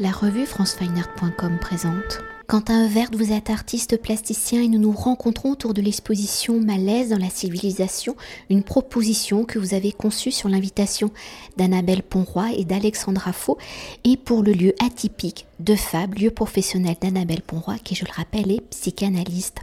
La revue francefineart.com présente. Quentin Evert, vous êtes artiste plasticien et nous nous rencontrons autour de l'exposition Malaise dans la civilisation, une proposition que vous avez conçue sur l'invitation d'Annabelle Ponroy et d'Alexandra Faux et pour le lieu atypique de Fab, lieu professionnel d'Annabelle Ponroy qui, je le rappelle, est psychanalyste.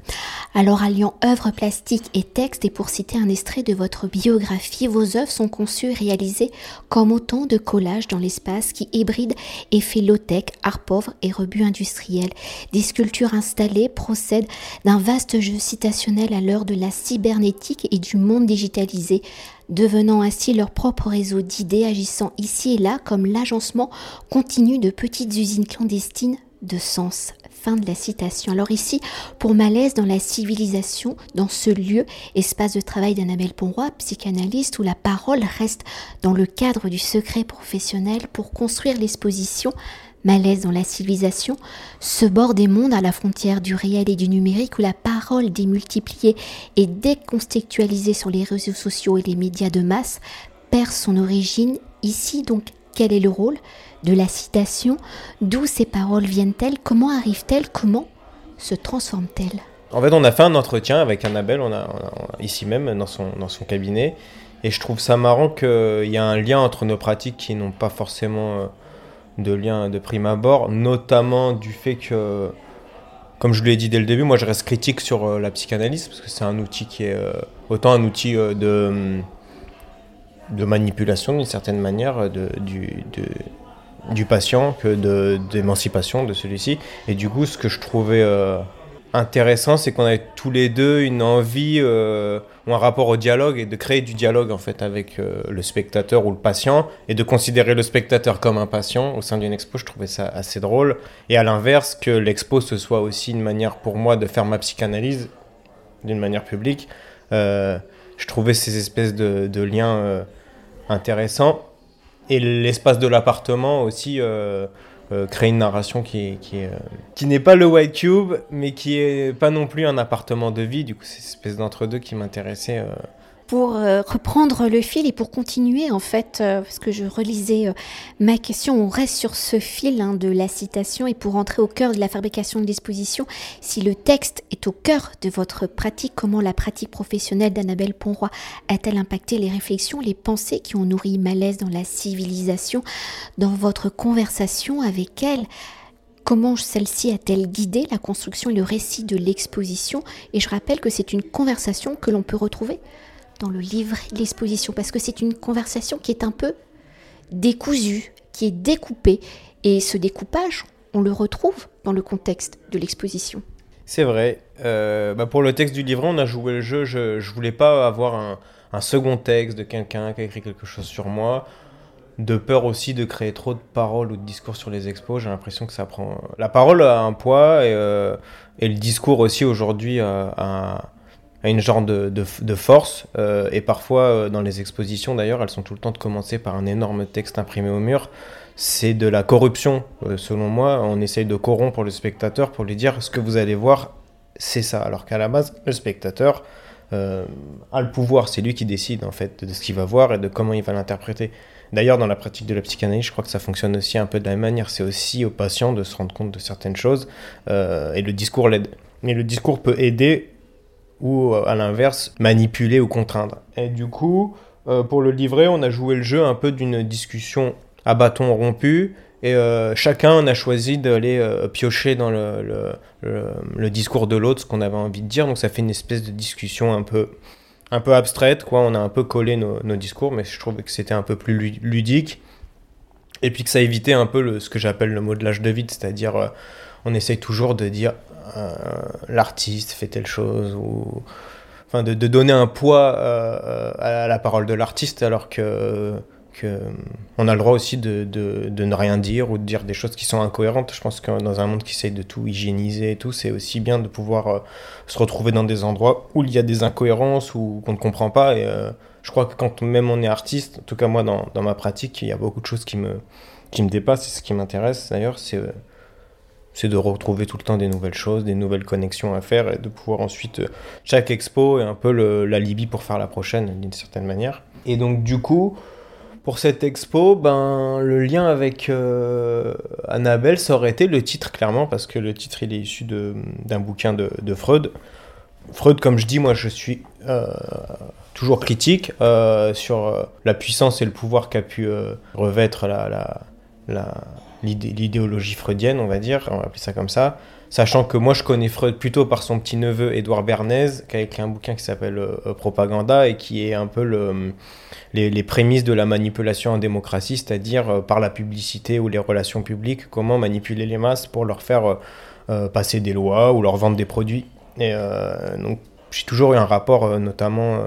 Alors alliant œuvres plastiques et textes et pour citer un extrait de votre biographie, vos œuvres sont conçues et réalisées comme autant de collages dans l'espace qui hybride effet low-tech, art pauvre et rebut industriel des sculptures installées procèdent d'un vaste jeu citationnel à l'heure de la cybernétique et du monde digitalisé, devenant ainsi leur propre réseau d'idées agissant ici et là comme l'agencement continu de petites usines clandestines de sens. Fin de la citation. Alors ici, pour malaise dans la civilisation, dans ce lieu, espace de travail d'Annabelle Ponroy, psychanalyste, où la parole reste dans le cadre du secret professionnel pour construire l'exposition malaise dans la civilisation, ce bord des mondes à la frontière du réel et du numérique où la parole démultipliée et décontextualisée sur les réseaux sociaux et les médias de masse perd son origine. Ici donc, quel est le rôle de la citation? D'où ces paroles viennent-elles? Comment arrivent-elles? Comment se transforment-elles? En fait, on a fait un entretien avec Annabelle, on a, ici même, dans son, dans son cabinet. Et je trouve ça marrant qu'il y a un lien entre nos pratiques qui n'ont pas forcément... De lien de prime abord, notamment du fait que, comme je l'ai dit dès le début, moi je reste critique sur euh, la psychanalyse, parce que c'est un outil qui est euh, autant un outil euh, de, de manipulation d'une certaine manière de, du, du patient que d'émancipation de, celui-ci. Et du coup, ce que je trouvais intéressant, c'est qu'on avait tous les deux une envie euh, ou un rapport au dialogue et de créer du dialogue en fait avec euh, le spectateur ou le patient et de considérer le spectateur comme un patient au sein d'une expo. Je trouvais ça assez drôle. Et à l'inverse, que l'expo ce soit aussi une manière pour moi de faire ma psychanalyse d'une manière publique. Euh, je trouvais ces espèces de, de liens intéressants. Et l'espace de l'appartement aussi euh, créer une narration qui, euh, n'est pas le White Cube, mais qui est pas non plus un appartement de vie. Du coup, c'est une espèce d'entre-deux qui m'intéressait euh, pour euh, reprendre le fil et pour continuer en fait, euh, parce que je relisais euh, ma question, on reste sur ce fil hein, de la citation et pour entrer au cœur de la fabrication de l'exposition, si le texte est au cœur de votre pratique, comment la pratique professionnelle d'Annabelle Ponroy a-t-elle impacté les réflexions, les pensées qui ont nourri malaise dans la civilisation, dans votre conversation avec elle? Comment celle-ci a-t-elle guidé la construction et le récit de l'exposition? Et je rappelle que c'est une conversation que l'on peut retrouver dans le livre, l'exposition, parce que c'est une conversation qui est un peu décousue, qui est découpée. Et ce découpage, on le retrouve dans le contexte de l'exposition. C'est vrai. Euh, bah pour le texte du livre, on a joué le jeu. Je ne voulais pas avoir un, second texte de quelqu'un qui a écrit quelque chose sur moi. De peur aussi de créer trop de paroles ou de discours sur les expos. J'ai l'impression que ça prend. La parole a un poids et, euh, le discours aussi aujourd'hui a, une genre de, de, force. Euh, et parfois, euh, dans les expositions d'ailleurs, elles sont tout le temps de commencer par un énorme texte imprimé au mur. C'est de la corruption, euh, selon moi. On essaye de corrompre le spectateur pour lui dire ce que vous allez voir, c'est ça. Alors qu'à la base, le spectateur a le pouvoir, c'est lui qui décide en fait de ce qu'il va voir et de comment il va l'interpréter. D'ailleurs, dans la pratique de la psychanalyse, je crois que ça fonctionne aussi un peu de la même manière. C'est aussi au patient de se rendre compte de certaines choses et le discours l'aide. Mais le discours peut aider ou euh, à l'inverse manipuler ou contraindre. Et du coup, euh, pour le livret, on a joué le jeu un peu d'une discussion à bâton rompu. Et euh, chacun a choisi d'aller piocher dans le, discours de l'autre ce qu'on avait envie de dire. Donc ça fait une espèce de discussion un peu, un peu abstraite. Quoi. On a un peu collé nos, discours, mais je trouvais que c'était un peu plus ludique. Et puis que ça évitait un peu le, ce que j'appelle le modelage de vide, c'est-à-dire on essaye toujours de dire l'artiste fait telle chose ou enfin de, donner un poids euh, à la parole de l'artiste alors que, on a le droit aussi de, ne rien dire ou de dire des choses qui sont incohérentes. Je pense que dans un monde qui essaye de tout hygiéniser et tout, c'est aussi bien de pouvoir euh, se retrouver dans des endroits où il y a des incohérences ou qu'on ne comprend pas. Et je crois que quand même on est artiste, en tout cas moi dans, dans ma pratique, il y a beaucoup de choses qui me, qui me dépassent. Et ce qui m'intéresse d'ailleurs, c'est c'est de retrouver tout le temps des nouvelles choses, des nouvelles connexions à faire et de pouvoir ensuite. Euh, chaque expo est un peu le, l'alibi pour faire la prochaine d'une certaine manière. Et donc, du coup, pour cette expo, ben, le lien avec Annabelle, ça aurait été le titre, clairement, parce que le titre, il est issu d'un bouquin de, Freud. Freud, comme je dis, moi, je suis toujours critique sur la puissance et le pouvoir qu'a pu revêtre la, la, la l'idéologie freudienne, on va dire, on va appeler ça comme ça. Sachant que moi, je connais Freud plutôt par son petit-neveu Édouard Bernays, qui a écrit un bouquin qui s'appelle euh, Propaganda et qui est un peu le, les, prémices de la manipulation en démocratie, c'est-à-dire euh, par la publicité ou les relations publiques, comment manipuler les masses pour leur faire euh, passer des lois ou leur vendre des produits. Et donc, j'ai toujours eu un rapport, notamment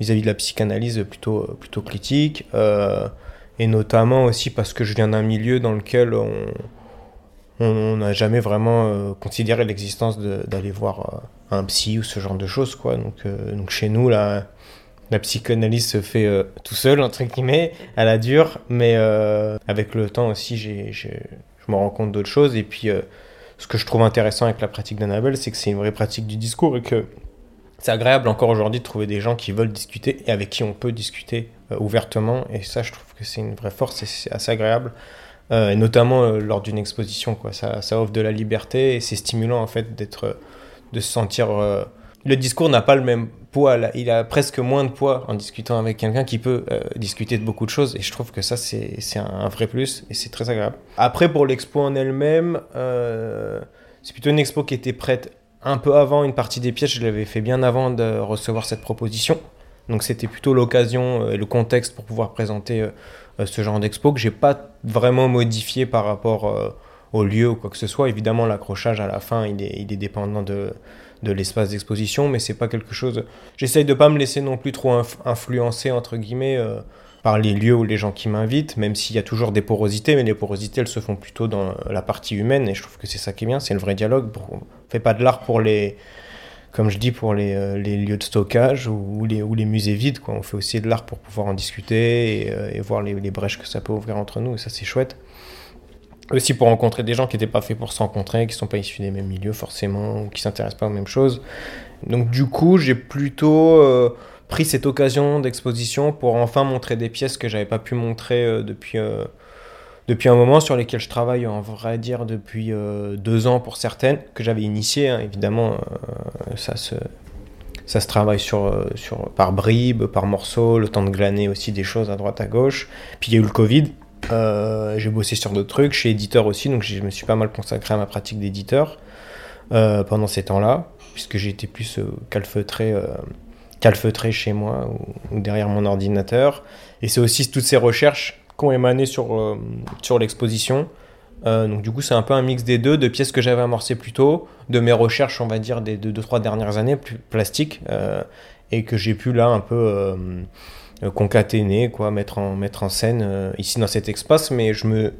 vis-à-vis de la psychanalyse, plutôt, plutôt critique et notamment aussi parce que je viens d'un milieu dans lequel on n'a jamais vraiment euh, considéré l'existence d'aller voir euh, un psy ou ce genre de choses quoi. Donc euh, donc chez nous la la psychanalyse se fait tout seul entre guillemets à la dure. Mais avec le temps aussi j'ai, je me rends compte d'autres choses. Et puis ce que je trouve intéressant avec la pratique d'Annabelle c'est que c'est une vraie pratique du discours et que c'est agréable encore aujourd'hui de trouver des gens qui veulent discuter et avec qui on peut discuter ouvertement. Et ça, je trouve que c'est une vraie force et c'est assez agréable. Euh, et notamment euh, lors d'une exposition. Ça, ça, offre de la liberté et c'est stimulant en fait d'être, de se sentir. Le discours n'a pas le même poids, il a presque moins de poids en discutant avec quelqu'un qui peut discuter de beaucoup de choses. Et je trouve que ça, c'est un, vrai plus et c'est très agréable. Après, pour l'expo en elle-même, c'est plutôt une expo qui était prête un peu avant une partie des pièces. Je l'avais fait bien avant de recevoir cette proposition. Donc c'était plutôt l'occasion euh, et le contexte pour pouvoir présenter euh, euh, ce genre d'expo que j'ai pas vraiment modifié par rapport au lieu ou quoi que ce soit. Évidemment, l'accrochage à la fin, il est, dépendant de, l'espace d'exposition, mais c'est pas quelque chose. J'essaye de pas me laisser non plus trop influencer entre guillemets par les lieux ou les gens qui m'invitent, même s'il y a toujours des porosités, mais les porosités elles se font plutôt dans la partie humaine et je trouve que c'est ça qui est bien, c'est le vrai dialogue. On fait pas de l'art pour les comme je dis, pour les, euh, lieux de stockage ou, les, musées vides. On fait aussi de l'art pour pouvoir en discuter et, euh, voir les, brèches que ça peut ouvrir entre nous, et ça c'est chouette. Aussi pour rencontrer des gens qui n'étaient pas faits pour se rencontrer, qui ne sont pas issus des mêmes milieux forcément, ou qui ne s'intéressent pas aux mêmes choses. Donc du coup, j'ai plutôt euh, pris cette occasion d'exposition pour enfin montrer des pièces que j'avais pas pu montrer depuis un moment sur lesquels je travaille, en vrai dire, depuis deux ans pour certaines, que j'avais initiées, hein, évidemment, ça, se, ça se travaille sur, euh, sur, par bribes, par morceaux, le temps de glaner aussi des choses à droite, à gauche. Puis il y a eu le Covid, j'ai bossé sur d'autres trucs, chez éditeur aussi, donc je me suis pas mal consacré à ma pratique d'éditeur pendant ces temps-là, puisque été plus calfeutré, calfeutré chez moi ou derrière mon ordinateur. Et c'est aussi toutes ces recherches ont émané sur, euh, sur l'exposition. Euh, donc du coup, c'est un peu un mix des deux, de pièces que j'avais amorcées plus tôt, de mes recherches, on va dire, des deux, trois dernières années, plus plastiques, euh, et que j'ai pu là un peu concaténer, quoi, mettre en, mettre en scène ici dans cet espace. Mais je me,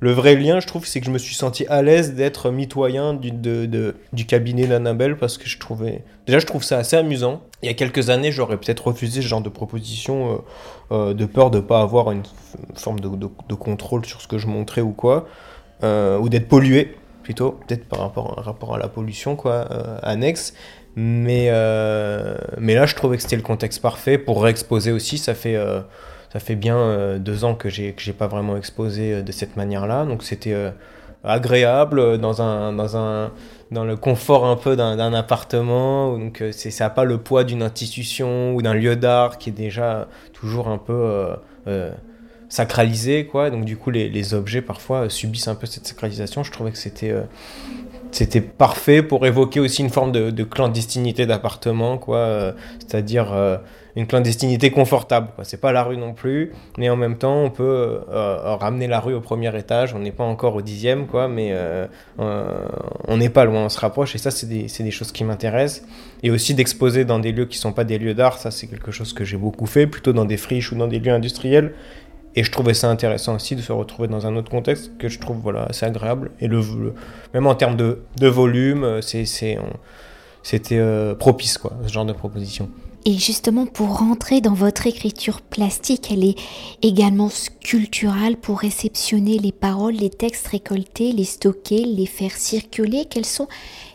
le vrai lien, je trouve, c'est que je me suis senti à l'aise d'être mitoyen du, du cabinet d'Annabelle parce que je trouvais. Déjà, je trouve ça assez amusant. Il y a quelques années, j'aurais peut-être refusé ce genre de proposition euh, euh, de peur de ne pas avoir une forme de, de, contrôle sur ce que je montrais ou quoi, euh, ou d'être pollué plutôt, peut-être par rapport, rapport à la pollution quoi, annexe. Mais, mais là, je trouvais que c'était le contexte parfait pour réexposer aussi. Ça fait ça fait bien euh, deux ans que j'ai j'ai pas vraiment exposé euh, de cette manière-là, donc c'était euh, agréable dans un dans un dans le confort un peu d'un appartement, donc c'est ça n'a pas le poids d'une institution ou d'un lieu d'art qui est déjà toujours un peu sacralisé quoi. Donc du coup les, les, objets parfois subissent un peu cette sacralisation. Je trouvais que c'était c'était parfait pour évoquer aussi une forme de, de clandestinité d'appartement quoi. C'est-à-dire une clandestinité confortable. C'est pas la rue non plus, mais en même temps, on peut euh, euh, ramener la rue au premier étage. On n'est pas encore au dixième, quoi, mais euh, on n'est pas loin, on se rapproche. Et ça, c'est des, des, choses qui m'intéressent. Et aussi d'exposer dans des lieux qui sont pas des lieux d'art, ça, c'est quelque chose que j'ai beaucoup fait, plutôt dans des friches ou dans des lieux industriels. Et je trouvais ça intéressant aussi de se retrouver dans un autre contexte que je trouve voilà, assez agréable. Et le, même en termes de, de volume, c'était propice, quoi, ce genre de proposition. Et justement, pour rentrer dans votre écriture plastique, elle est également sculpturale pour réceptionner les paroles, les textes récoltés, les stocker, les faire circuler. Quelles sont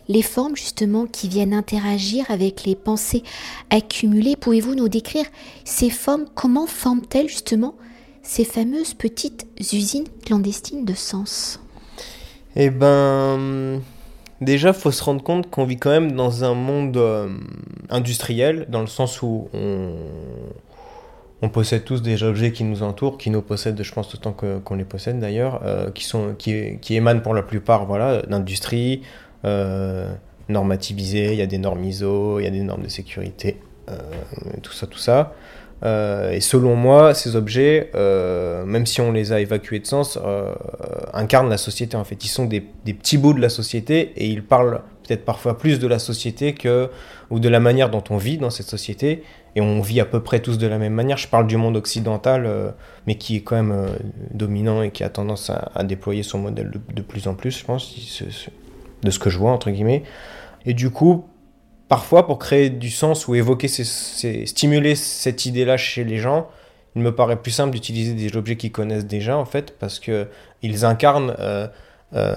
les formes justement qui viennent interagir avec les pensées accumulées? Pouvez-vous nous décrire ces formes? Comment forment-elles justement ces fameuses petites usines clandestines de sens? Eh ben, Déjà, faut se rendre compte qu'on vit quand même dans un monde euh, industriel, dans le sens où on, possède tous des objets qui nous entourent, qui nous possèdent, je pense, autant qu'on les possède d'ailleurs, euh, qui, émanent pour la plupart voilà, d'industrie, euh, il y a des normes ISO, il y a des normes de sécurité, tout ça, tout ça. Euh, et selon moi, ces objets, euh, même si on les a évacués de sens, euh, incarnent la société en fait. Ils sont des, petits bouts de la société et ils parlent peut-être parfois plus de la société que ou de la manière dont on vit dans cette société. Et on vit à peu près tous de la même manière. Je parle du monde occidental, mais qui est quand même dominant et qui a tendance à, déployer son modèle de, de, plus en plus, je pense, de ce que je vois entre guillemets. Et du coup, parfois pour créer du sens ou évoquer, stimuler cette idée-là chez les gens, il me paraît plus simple d'utiliser des objets qu'ils connaissent déjà en fait parce que ils incarnent euh, euh,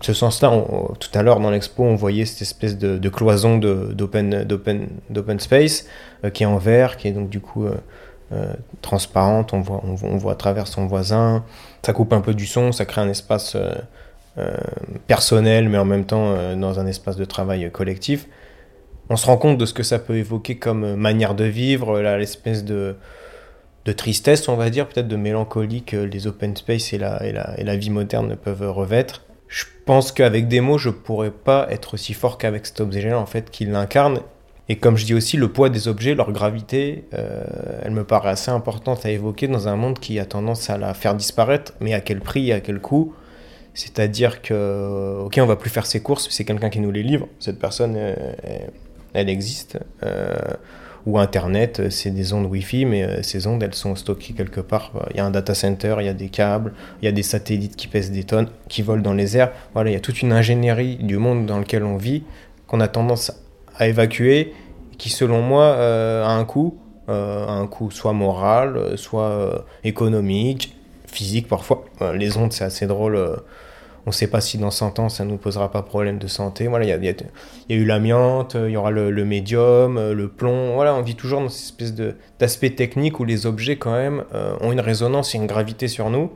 ce sens-là. Tout à l'heure dans l'expo, on voyait cette espèce de, cloison d'open space euh, qui est en verre, qui est donc du coup transparente. On voit, on, voit à travers son voisin. Ça coupe un peu du son, ça crée un espace personnel, mais en même temps dans un espace de travail collectif on se rend compte de ce que ça peut évoquer comme manière de vivre, l'espèce de, de tristesse, on va dire, peut-être de mélancolie que les open space et la, et la, et la vie moderne peuvent revêtre. Je pense qu'avec des mots, je pourrais pas être aussi fort qu'avec cet objet-là, en fait, qui l'incarne. Et comme je dis aussi, le poids des objets, leur gravité, euh, elle me paraît assez importante à évoquer dans un monde qui a tendance à la faire disparaître, mais à quel prix, à quel coût C'est-à-dire que, ok, on va plus faire ses courses, c'est quelqu'un qui nous les livre. Cette personne, elle existe. Euh, ou Internet, c'est des ondes Wi-Fi, mais euh, ces ondes, elles sont stockées quelque part. Il y a un data center, il y a des câbles, il y a des satellites qui pèsent des tonnes, qui volent dans les airs. Voilà, il y a toute une ingénierie du monde dans lequel on vit qu'on a tendance à évacuer, qui selon moi euh, a un coût, un coût soit moral, soit économique, physique parfois. les ondes, c'est assez drôle on ne sait pas si dans 100 ans ça ne nous posera pas problème de santé. Voilà, il y a, eu l'amiante, il y aura le, médium, euh, le plomb. Voilà, on vit toujours dans cette espèce d'aspect technique où les objets quand même euh, ont une résonance et une gravité sur nous.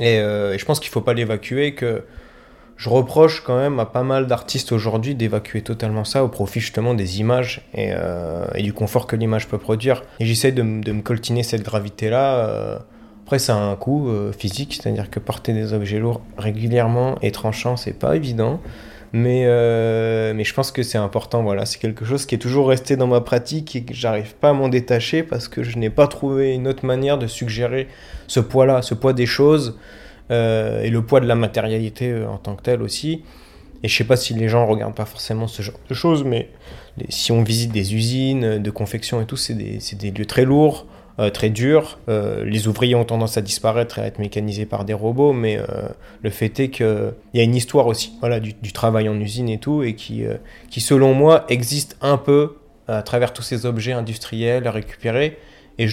Euh, et, je pense qu'il ne faut pas l'évacuer, que je reproche quand même à pas mal d'artistes aujourd'hui d'évacuer totalement ça au profit justement des images et, du confort que l'image peut produire. Et j'essaie de, de, me coltiner cette gravité-là après, ça a un coût euh, physique, c'est-à-dire que porter des objets lourds régulièrement et tranchants, c'est pas évident. Mais, euh, mais je pense que c'est important, voilà. C'est quelque chose qui est toujours resté dans ma pratique et que j'arrive pas à m'en détacher parce que je n'ai pas trouvé une autre manière de suggérer ce poids-là, ce poids des choses euh, et le poids de la matérialité en tant que tel aussi. Et je sais pas si les gens regardent pas forcément ce genre de choses, mais si on visite des usines de confection et tout, c'est des, lieux très lourds. Euh, très dur. Euh, les ouvriers ont tendance à disparaître et à être mécanisés par des robots, mais euh, le fait est qu'il y a une histoire aussi voilà, du, travail en usine et tout, et qui, qui selon moi existe un peu à travers tous ces objets industriels à récupérer. Et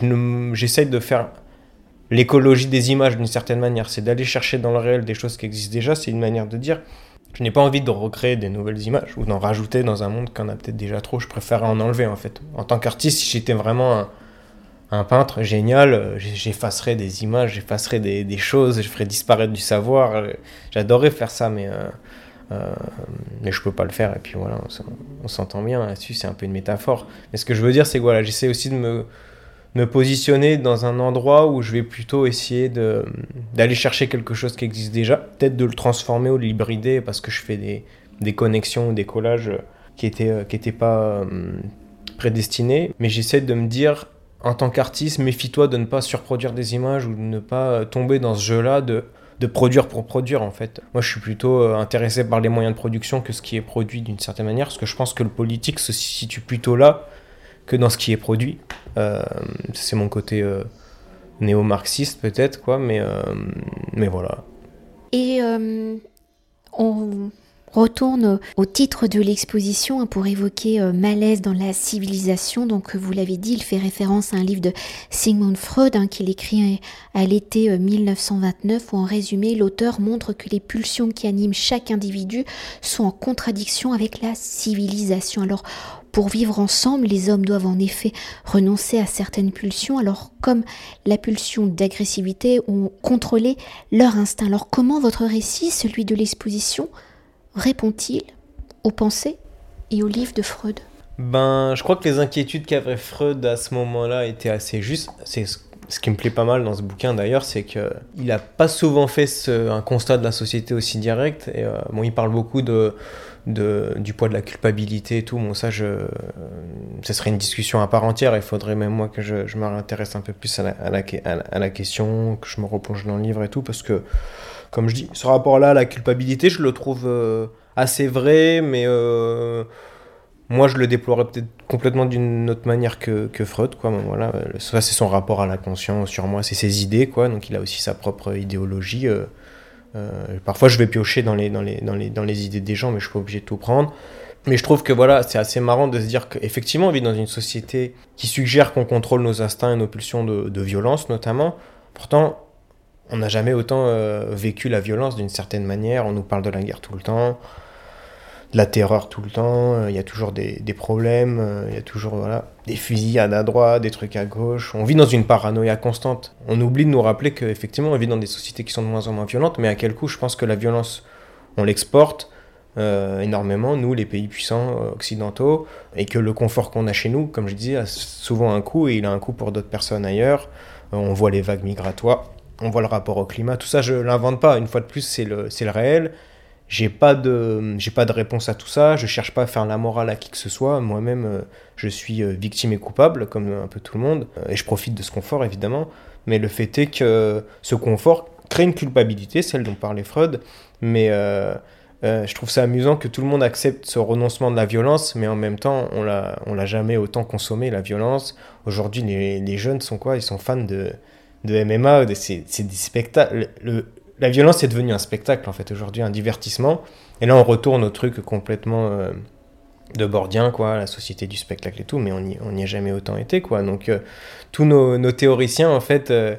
j'essaye de faire l'écologie des images d'une certaine manière. C'est d'aller chercher dans le réel des choses qui existent déjà. C'est une manière de dire je n'ai pas envie de recréer des nouvelles images ou d'en rajouter dans un monde qu'on a peut-être déjà trop. Je préfère en enlever en fait. En tant qu'artiste, si j'étais vraiment un, un peintre génial, euh, j'effacerais des images, j'effacerais des, choses, je ferais disparaître du savoir. Euh, j'adorerais faire ça, mais, euh, mais je peux pas le faire. Et puis voilà, on, s'entend bien là-dessus, c'est un peu une métaphore. Mais ce que je veux dire, c'est que voilà, j'essaie aussi de me, me positionner dans un endroit où je vais plutôt essayer d'aller chercher quelque chose qui existe déjà, peut-être de le transformer ou de l'hybrider parce que je fais des, des connexions ou des collages qui n'étaient qui étaient pas prédestinés. Mais j'essaie de me dire en tant qu'artiste, méfie-toi de ne pas surproduire des images ou de ne pas tomber dans ce jeu-là de, de produire pour produire en fait. Moi je suis plutôt euh, intéressé par les moyens de production que ce qui est produit d'une certaine manière, parce que je pense que le politique se situe plutôt là que dans ce qui est produit. Euh, c'est mon côté euh, néo-marxiste peut-être, quoi, mais, mais voilà. Et on retourne au titre de l'exposition pour évoquer euh, malaise dans la civilisation. Donc, vous l'avez dit, il fait référence à un livre de Sigmund Freud hein, qu'il écrit à l'été 1929 où en résumé, l'auteur montre que les pulsions qui animent chaque individu sont en contradiction avec la civilisation. Alors, pour vivre ensemble, les hommes doivent en effet renoncer à certaines pulsions, alors comme la pulsion d'agressivité ont contrôlé leur instinct. Alors comment votre récit, celui de l'exposition, répond-il aux pensées et aux livres de Freud? Ben, je crois que les inquiétudes qu'avait Freud à ce moment-là étaient assez justes. C'est ce qui me plaît pas mal dans ce bouquin d'ailleurs, c'est qu'il n'a pas souvent fait un constat de la société aussi direct. Et, euh, bon, il parle beaucoup de du poids de la culpabilité et tout. Bon, ça, je, ce serait une discussion à part entière. Il faudrait même moi que je, je m'intéresse un peu plus à la, à, la, à la, question, que je me replonge dans le livre et tout, parce que, comme je dis, ce rapport-là la culpabilité, je le trouve euh, assez vrai, mais euh, moi, je le déploierais peut-être complètement d'une autre manière que, Freud, quoi. voilà, ça, c'est son rapport à la conscience sur moi, c'est ses idées, quoi. Donc, il a aussi sa propre idéologie. Euh, parfois, je vais piocher dans les, dans, les, dans, les, dans les idées des gens, mais je suis pas obligé de tout prendre. Mais je trouve que voilà, c'est assez marrant de se dire qu'effectivement, on vit dans une société qui suggère qu'on contrôle nos instincts et nos pulsions de violence, notamment. Pourtant, on n'a jamais autant euh, vécu la violence d'une certaine manière. On nous parle de la guerre tout le temps la terreur tout le temps, euh, il y a toujours des, problèmes, euh, il y a toujours voilà, des fusillades à droite, des trucs à gauche. On vit dans une paranoïa constante. On oublie de nous rappeler qu'effectivement, on vit dans des sociétés qui sont de moins en moins violentes, mais à quel coup je pense que la violence, on l'exporte énormément, nous, les pays puissants occidentaux, et que le confort qu'on a chez nous, comme je disais, a souvent un coût, et il a un coût pour d'autres personnes ailleurs. on voit les vagues migratoires, on voit le rapport au climat, tout ça, je l'invente pas. Une fois de plus, c'est le, le réel. J'ai pas de j'ai pas de réponse à tout ça. Je cherche pas à faire la morale à qui que ce soit. Moi-même euh, je suis euh, victime et coupable comme un peu tout le monde. Euh, et je profite de ce confort évidemment. Mais le fait est que ce confort crée une culpabilité celle dont parlait Freud. Mais je trouve ça amusant que tout le monde accepte ce renoncement de la violence, mais en même temps, on l'a, on l'a jamais autant consommé, la violence. Aujourd'hui, les, les, jeunes sont quoi? Ils sont fans de, de MMA, c'est, des spectacles. Le, la violence est devenue un spectacle, en fait, aujourd'hui, un divertissement. Et là, on retourne au truc complètement euh, de bordien, quoi, la société du spectacle et tout, mais on n'y a jamais autant été, quoi. Donc, euh, tous nos, théoriciens, en fait, euh,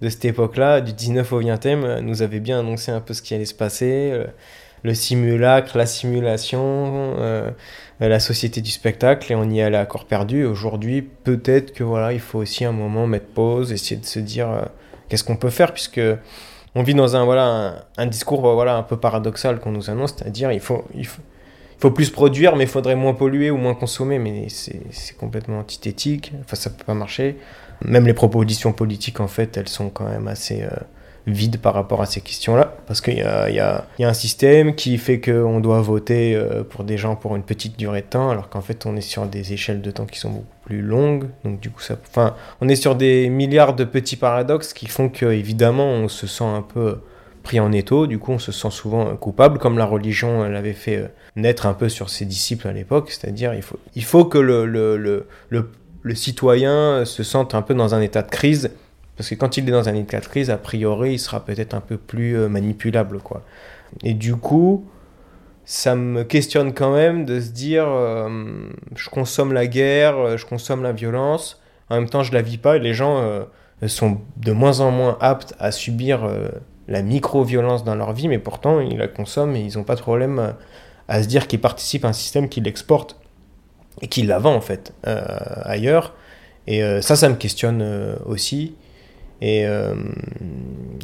de cette époque-là, du 19 au 20e, nous avaient bien annoncé un peu ce qui allait se passer. Le simulacre, la simulation, la société du spectacle, et on y allait à corps perdu. Aujourd'hui, peut-être que voilà, il faut aussi un moment mettre pause, essayer de se dire qu'est-ce qu'on peut faire, puisque on vit dans un, voilà, un, discours voilà, un peu paradoxal qu'on nous annonce, c'est-à-dire il faut, il faut, il faut plus produire, mais il faudrait moins polluer ou moins consommer, mais c'est complètement antithétique, enfin ça peut pas marcher. Même les propositions politiques, en fait, elles sont quand même assez... Euh, vide par rapport à ces questions-là, parce qu'il y a, un système qui fait qu'on doit voter euh, pour des gens pour une petite durée de temps, alors qu'en fait on est sur des échelles de temps qui sont beaucoup plus longues, donc du coup. Enfin, on est sur des milliards de petits paradoxes qui font que évidemment on se sent un peu pris en étau, du coup on se sent souvent coupable, comme la religion l'avait fait euh, naître un peu sur ses disciples à l'époque, c'est-à-dire il faut, que le citoyen se sente un peu dans un état de crise, parce que quand il est dans un état de crise, a priori, il sera peut-être un peu plus euh, manipulable, quoi. Et du coup, ça me questionne quand même de se dire, euh, je consomme la guerre, euh, je consomme la violence, en même temps, je la vis pas, les gens sont de moins en moins aptes à subir la micro-violence dans leur vie, mais pourtant, ils la consomment et ils n'ont pas de problème à se dire qu'ils participent à un système qui l'exporte et qui la vend, en fait, ailleurs. Et ça, ça me questionne aussi. Et, euh,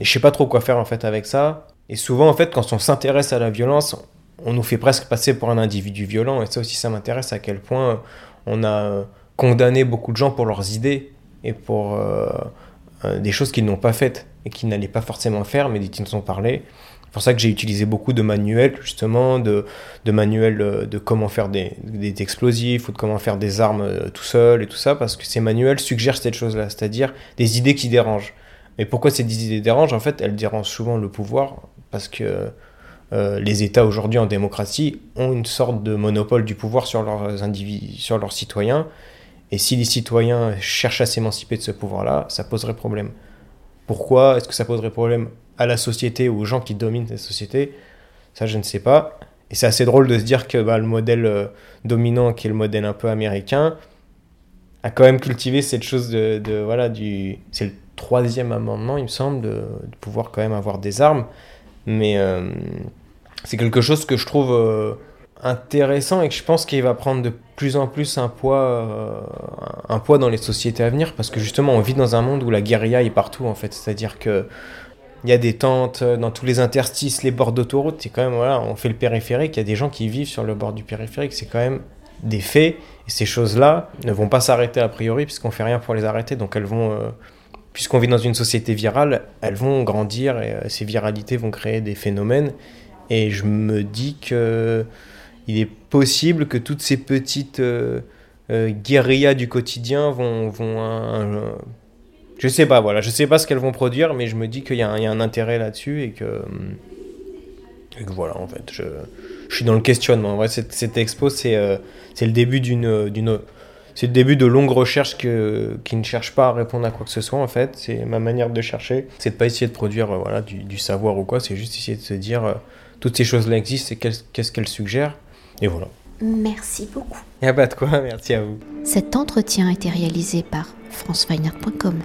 je sais pas trop quoi faire en fait avec ça. Et souvent en fait quand on s'intéresse à la violence, on nous fait presque passer pour un individu violent. Et ça aussi ça m'intéresse à quel point on a condamné beaucoup de gens pour leurs idées et pour euh, euh, des choses qu'ils n'ont pas faites et qu'ils n'allaient pas forcément faire mais ils nous ont parlé. C'est pour ça que j'ai utilisé beaucoup de manuels, justement, de, manuels euh, de comment faire des, des, explosifs ou de comment faire des armes euh, tout seul et tout ça, parce que ces manuels suggèrent cette chose-là, c'est-à-dire des idées qui dérangent. Et pourquoi ces idées dérangent? En fait, elles dérangent souvent le pouvoir, parce que euh, les États aujourd'hui en démocratie ont une sorte de monopole du pouvoir sur leurs individus, sur leurs citoyens. Et si les citoyens cherchent à s'émanciper de ce pouvoir-là, ça poserait problème. Pourquoi Est-ce que ça poserait problème à la société ou aux gens qui dominent cette société? Ça, je ne sais pas. Et c'est assez drôle de se dire que bah, le modèle euh, dominant, qui est le modèle un peu américain, a quand même cultivé cette chose de, voilà du c'est le troisième amendement il me semble de, de, pouvoir quand même avoir des armes mais euh, c'est quelque chose que je trouve euh, intéressant et que je pense qu'il va prendre de plus en plus un poids euh, un poids dans les sociétés à venir parce que justement on vit dans un monde où la guérilla est partout en fait c'est à dire que il y a des tentes dans tous les interstices, les bords d'autoroute. C'est quand même, voilà, on fait le périphérique. Il y a des gens qui vivent sur le bord du périphérique. C'est quand même des faits. Et ces choses-là ne vont pas s'arrêter a priori puisqu'on fait rien pour les arrêter. Donc elles vont, euh, puisqu'on vit dans une société virale, elles vont grandir et euh, ces viralités vont créer des phénomènes. Et je me dis que il est possible que toutes ces petites euh, euh guérillas du quotidien vont, vont un, je sais pas, voilà, je sais pas ce qu'elles vont produire, mais je me dis qu'il y, y, a un intérêt là-dessus et que, et que voilà, en fait, je, je suis dans le questionnement. En vrai, cette, cette expo, c'est euh, le début d'une d'une c'est le début de longues recherches que, qui ne cherchent pas à répondre à quoi que ce soit en fait. C'est ma manière de chercher. C'est de pas essayer de produire euh, voilà, du, du, savoir ou quoi. C'est juste essayer de se dire euh, toutes ces choses-là existent et qu'est-ce qu'elles suggèrent. Et voilà. Merci beaucoup. Il n'y a pas de quoi, merci à vous. Cet entretien a été réalisé par franceweiner.com.